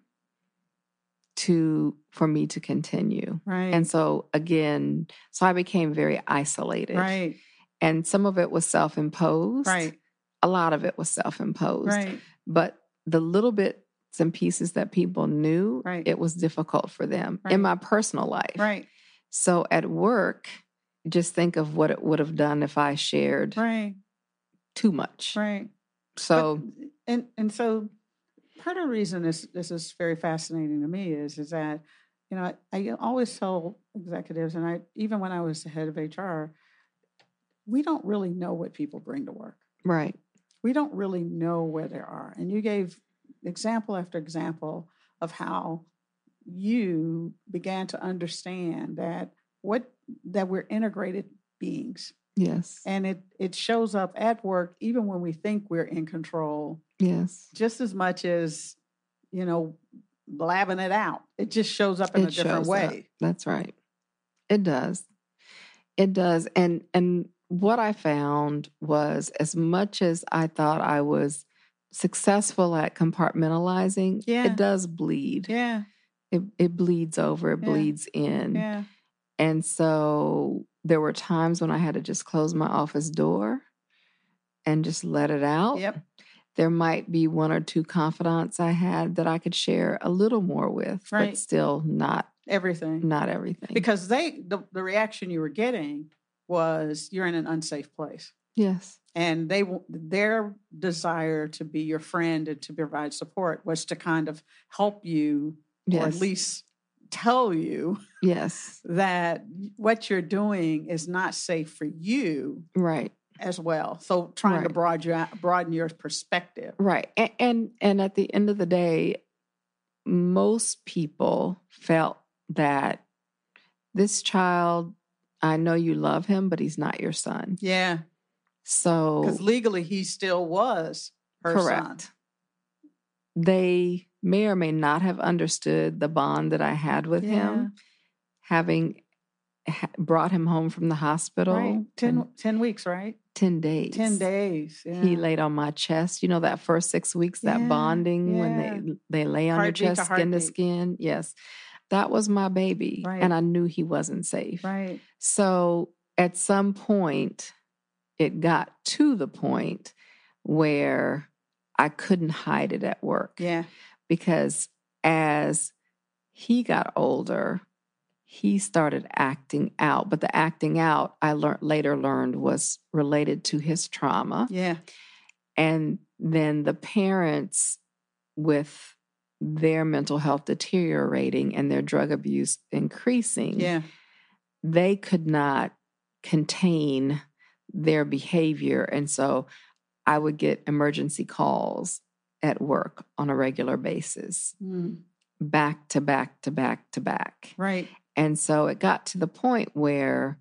to for me to continue. Right. And so again, so I became very isolated. right. And some of it was self-imposed. Right. A lot of it was self-imposed. Right. But the little bits and pieces that people knew, Right. it was difficult for them Right. in my personal life. Right. So at work, just think of what it would have done if I shared Right. too much. Right. So But- and and so part of the reason this this is very fascinating to me is is that you know I, I always tell executives and I even when I was the head of HR, we don't really know what people bring to work. right. We don't really know where they are. And you gave example after example of how you began to understand that what that we're integrated beings Yes. and it it shows up at work even when we think we're in control Yes. just as much as you know blabbing it out it just shows up in It a different shows up. way That's right. It does. It does. And and what I found was as much as I thought I was successful at compartmentalizing, Yeah. it does bleed. yeah It it bleeds over, it Yeah. bleeds in. yeah And so there were times when I had to just close my office door and just let it out. yep There might be one or two confidants I had that I could share a little more with, Right. but still not everything not everything. because they the, the reaction you were getting was you're in an unsafe place Yes. and they their desire to be your friend and to provide support was to kind of help you Yes. or at least tell you yes. that what you're doing is not safe for you Right. as well. So trying to broaden broaden your perspective. Right. And, and and at the end of the day, most people felt that this child, I know you love him, but he's not your son. Yeah, So because legally he still was her correct. son. They may or may not have understood the bond that I had with Yeah. him, having ha- brought him home from the hospital. Right. 10, weeks, right? 10 days. 10 days. Yeah. He laid on my chest. You know that first six weeks, that Yeah, bonding when they they lay on Heartbeat your chest, skin to skin. Yes, that was my baby, Right. and I knew he wasn't safe. Right. So at some point, it got to the point where I couldn't hide it at work Yeah. Because as he got older, he started acting out. But the acting out, I learned later learned was related to his trauma. Yeah. And then the parents, with their mental health deteriorating and their drug abuse increasing, Yeah. they could not contain their behavior. And so I would get emergency calls at work on a regular basis, Mm. back to back to back to back. Right. And so it got to the point where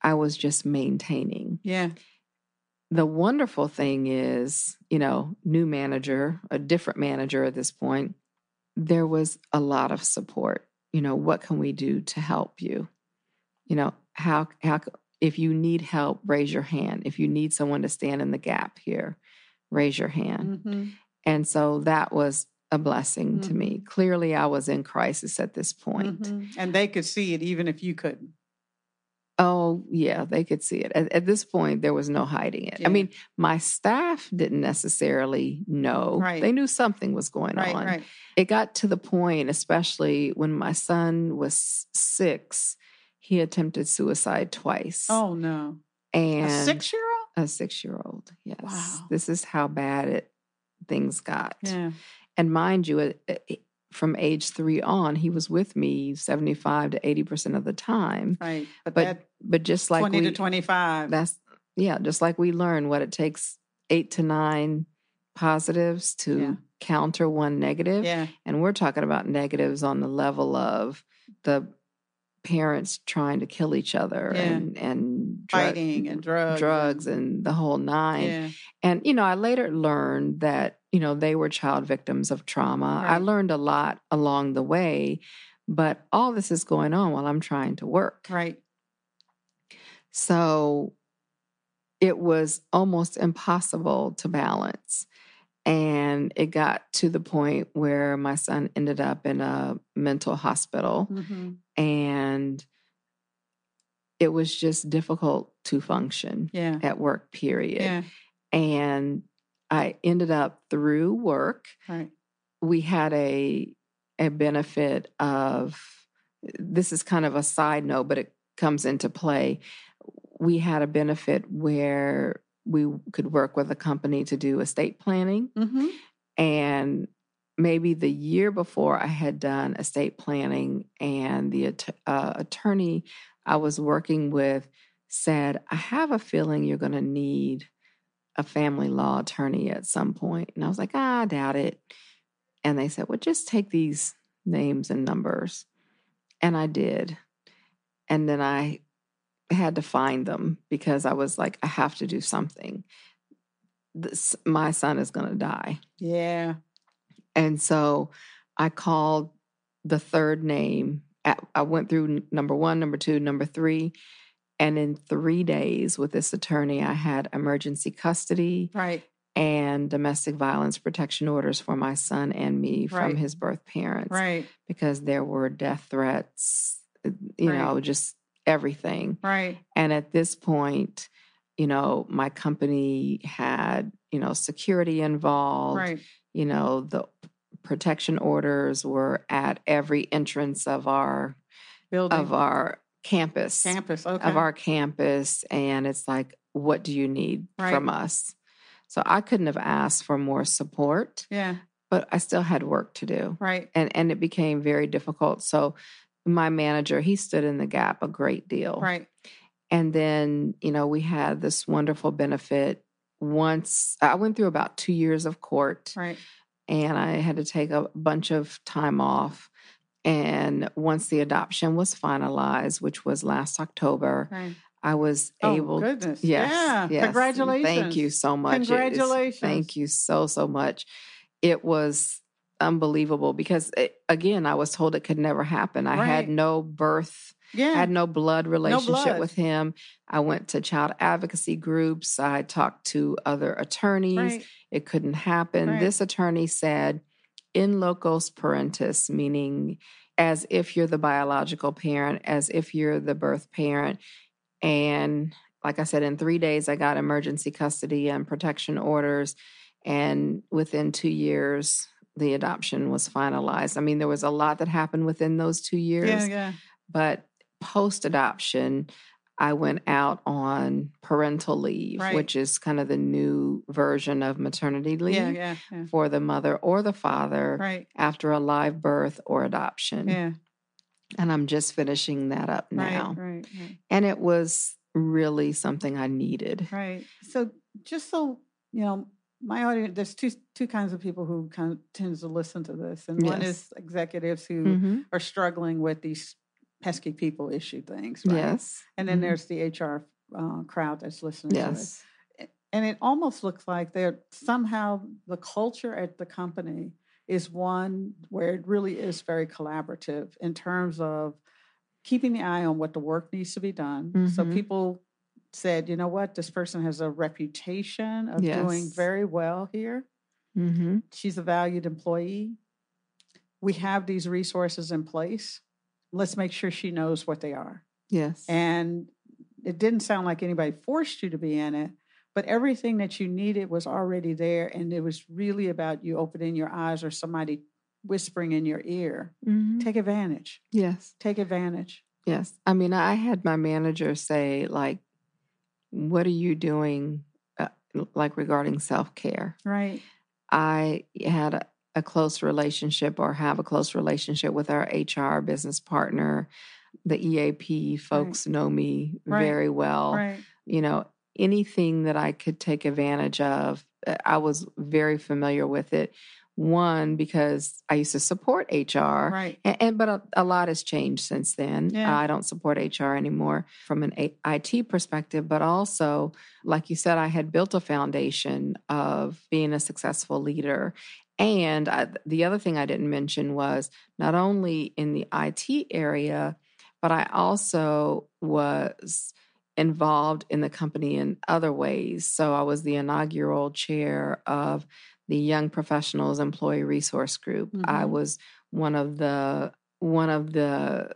I was just maintaining. Yeah. The wonderful thing is, you know, new manager, a different manager at this point, there was a lot of support. You know, what can we do to help you? You know, how how if you need help, raise your hand. If you need someone to stand in the gap here, raise your hand. hmm And so that was a blessing to Mhm. me. Clearly I was in crisis at this point. hmm And they could see it even if you couldn't. Oh, yeah, they could see it. At, at this point, there was no hiding it. Yeah. I mean, my staff didn't necessarily know. Right. They knew something was going Right. on. Right. It got to the point, especially when my son was six, he attempted suicide twice. Oh no. and a six year old? a six year old. Yes. Wow. This is how bad it things got. Yeah. And mind you, from age three on, he was with me 75 to 80% of the time. Right. But, But But just like 20 we, to 25. that's, yeah, just like we learn what it takes eight to nine positives to Yeah. counter one negative. yeah. And we're talking about negatives on the level of the parents trying to kill each other Yeah. and, and drug- Fighting and drugs. drugs and the whole nine. yeah. And, you know, I later learned that, you know, they were child victims of trauma. I learned a lot along the way, but all this is going on while I'm trying to work. Right. So it was almost impossible to balance. And it got to the point where my son ended up in a mental hospital hmm and it was just difficult to function Yeah. at work, period Yeah. and I ended up through work. Right. We had a a benefit of this is kind of a side note, but it comes into play. We had a benefit where we could work with a company to do estate planning, hmm and maybe the year before I had done estate planning, and the uh, attorney I was working with said, "I have a feeling you're going to need." a family law attorney at some point. And I was like, ah, I doubt it. And they said, well, just take these names and numbers. And I did. And then I had to find them because I was like, I have to do something. This, my son is going to die. Yeah. And so I called the third name. I went through number one, number two, number three. And in three days with this attorney, I had emergency custody Right. and domestic violence protection orders for my son and me from Right. his birth parents Right. because there were death threats, uh, you Right. know, just everything. Right. And at this point, you know, my company had, you know, security involved Right. you know the protection orders were at every entrance of our Building. of our campus campus. Okay. of our campus and it's like what do you need Right. from us? So I couldn't have asked for more support, Yeah. but I still had work to do. Right. And and it became very difficult. So my manager, he stood in the gap a great deal. Right. And then, you know, we had this wonderful benefit once I went through about 2 years of court Right. and I had to take a bunch of time off. And once the adoption was finalized, which was last October, Right. I was Oh, able. goodness. Yes, Yeah. yes. Congratulations. Thank you so much. It is- Congratulations. thank you so so much. It was unbelievable because it, again, I was told it could never happen. I Right. had no birth. Yeah. I had no blood relationship blood. with him. I went to child advocacy groups. I talked to other attorneys. right. It couldn't happen. Right. This attorney said, in locos parentis, meaning as if you're the biological parent, as if you're the birth parent. And like I said, in three days, I got emergency custody and protection orders. And within two years, the adoption was finalized. I mean, there was a lot that happened within those two years, Yeah. Yeah. but post adoption, I went out on parental leave, Right. which is kind of the new version of maternity leave Yeah. Yeah. Yeah. for the mother or the father Right. after a live birth or adoption. Yeah. And I'm just finishing that up now. Right. And it was really something I needed. Right. So just so you know, my audience there's two two kinds of people who kind of tends to listen to this. And one is executives who Mhm. are struggling with these pesky people issue things. Right? Yes. And then Mhm. there's the HR uh, crowd that's listening to it. Yes. And it almost looks like they're somehow the culture at the company is one where it really is very collaborative in terms of keeping the eye on what the work needs to be done. So Mhm. people said, you know what, this person has a reputation of doing very well here. hmm She's a valued employee. We have these resources in place. Let's make sure she knows what they are. Yes. And it didn't sound like anybody forced you to be in it, but everything that you needed was already there. And it was really about you opening your eyes or somebody whispering in your ear. Mhm. Take advantage. Yes. Take advantage. Yes. I mean, I had my manager say, like, what are you doing, uh, like, regarding self care? Right. I had a, a close relationship or have a close relationship with our HR business partner. The EAP folks know me Right. very well. Right. You know, anything that I could take advantage of, uh, I was very familiar with it. One, because I used to support HR. Right. And, and but a, a lot has changed since then. Yeah. I don't support HR anymore from an A- IT perspective, but also, like you said, I had built a foundation of being a successful leader. And I, the other thing I didn't mention was not only in the IT area, but I also was involved in the company in other ways. So I was the inaugural chair of the Young Professionals Employee Resource Group. I Mhm. was one of the one of the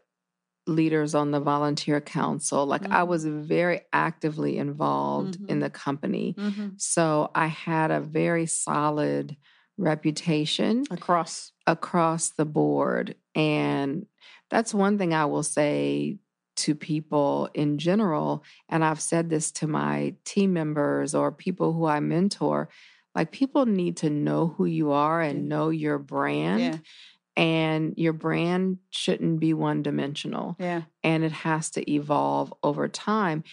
leaders on the volunteer council. Like I Mhm. was very actively involved in Mhm. the company. hmm So I had a very solid reputation Across. across the board. And that's one thing I will say to people in general. And I've said this to my team members or people who I mentor like, people need to know who you are and know your brand. Yeah. And your brand shouldn't be one dimensional Yeah. and it has to evolve over time.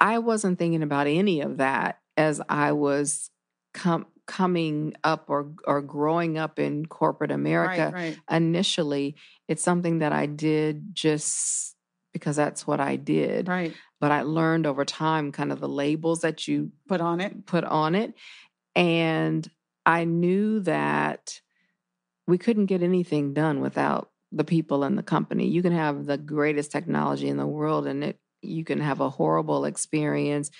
I wasn't thinking about any of that as I was com- coming up or or growing up in corporate America. Right. Right. Initially, it's something that I did just because that's what I did. Right. But I learned over time kind of the labels that you Put on it. put on it. And I knew that we couldn't get anything done without the people in the company. You can have the greatest technology in the world and it you can have a horrible experience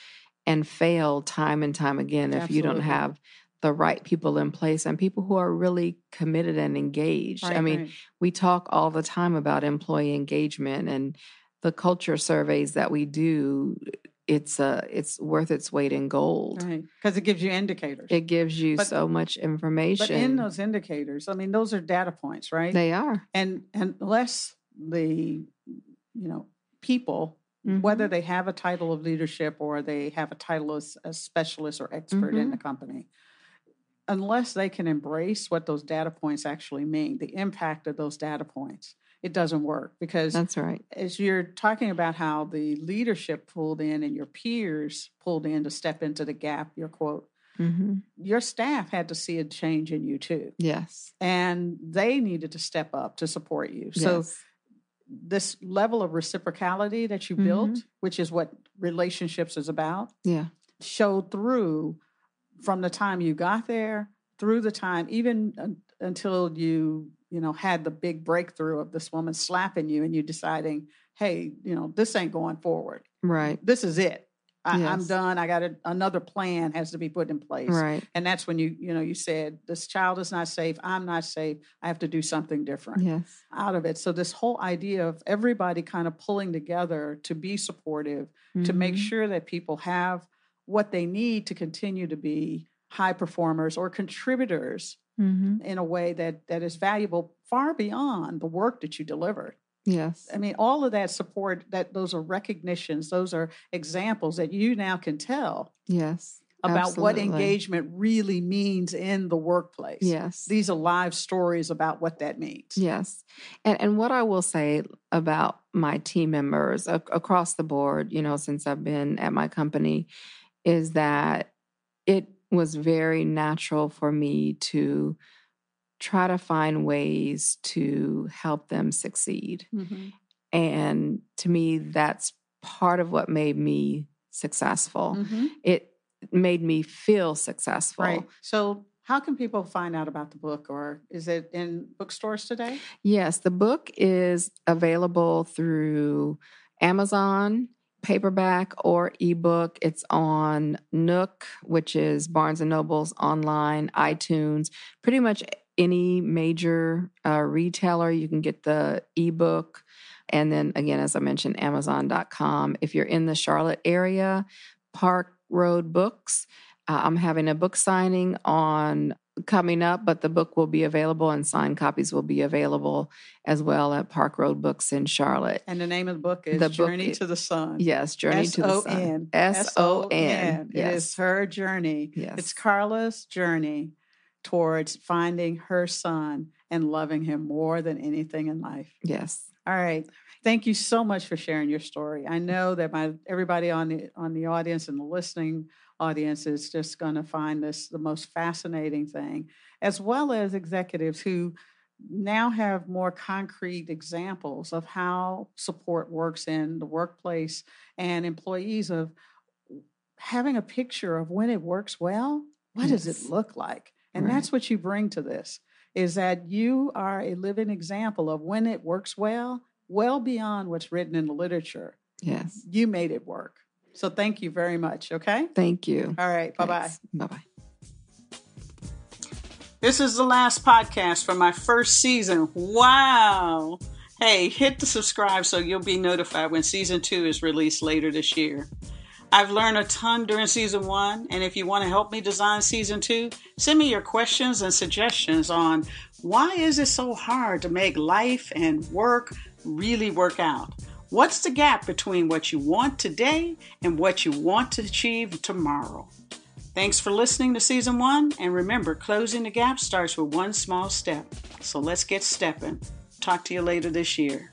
and fail time and time again if you don't have the right people in place and people who are really committed and engaged. Right, I mean, right. we talk all the time about employee engagement and the culture surveys that we do it's uh it's worth its weight in gold right. Because it gives you indicators. it gives you But- so much information but in those indicators, I mean, those are data points, right? they are and and unless the you know people mm-hmm. whether they have a title of leadership or they have a title as a specialist or expert mm-hmm. in the company, unless they can embrace what those data points actually mean, the impact of those data points, it doesn't work because that's right. As you're talking about how the leadership pulled in and your peers pulled in to step into the gap, your quote, mm-hmm. your staff had to see a change in you too. Yes. And they needed to step up to support you. Yes. So this level of reciprocality that you mm-hmm. built, which is what relationships is about, yeah, showed through from the time you got there through the time even until you you know had the big breakthrough of this woman slapping you and you deciding hey you know this ain't going forward. Right. This is it I, am done. I got a, another plan has to be put in place. Right. And that's when you, you know, you said this child is not safe. I'm not safe. I have to do something different yes. out of it. So this whole idea of everybody kind of pulling together to be supportive, mm-hmm. to make mm-hmm. sure that people have what they need to continue to be high performers or contributors mm-hmm. in a way that that is valuable far beyond the work that you delivered. Yes. I mean, all of that support, that those are recognitions, those are examples that you now can tell. Yes. About absolutely. what engagement really means in the workplace. Yes. These are live stories about what that means. Yes. And and what I will say about my team members across the board, you know, since I've been at my company, is that it was very natural for me to try to find ways to help them succeed. Mm-hmm. And to me, that's part of what made me successful. Mm-hmm. It made me feel successful. Right. So, how can people find out about the book, or is it in bookstores today? Yes, the book is available through Amazon paperback or ebook. It's on Nook, which is Barnes and Noble's online, iTunes, pretty much any major uh, retailer. You can get the ebook. And then again, as I mentioned, Amazon.com. If you're in the Charlotte area, Park Road Books. Uh, I'm having a book signing on coming up, but the book will be available and signed copies will be available as well at Park Road Books in Charlotte. And the name of the book is the Journey book, to the Son. Yes, Journey S-O-N. to the Son. S O N. Yes. It is her journey. Yes. It's Carla's journey towards finding her son and loving him more than anything in life. Yes. All right. Thank you so much for sharing your story. I know that my everybody on the on the audience and the listening audience is just going to find this the most fascinating thing, as well as executives who now have more concrete examples of how support works in the workplace and employees of having a picture of when it works well, what yes. does it look like? And right. that's what you bring to this is that you are a living example of when it works well, well beyond what's written in the literature. Yes. You made it work. So thank you very much. Okay. Thank you. All right. Bye bye. Bye bye. This is the last podcast for my first season. Wow. Hey, hit the subscribe so you'll be notified when season two is released later this year. I've learned a ton during season one, and if you want to help me design season two, send me your questions and suggestions on why is it so hard to make life and work really work out? What's the gap between what you want today and what you want to achieve tomorrow? Thanks for listening to season one, and remember, closing the gap starts with one small step. So let's get stepping. Talk to you later this year.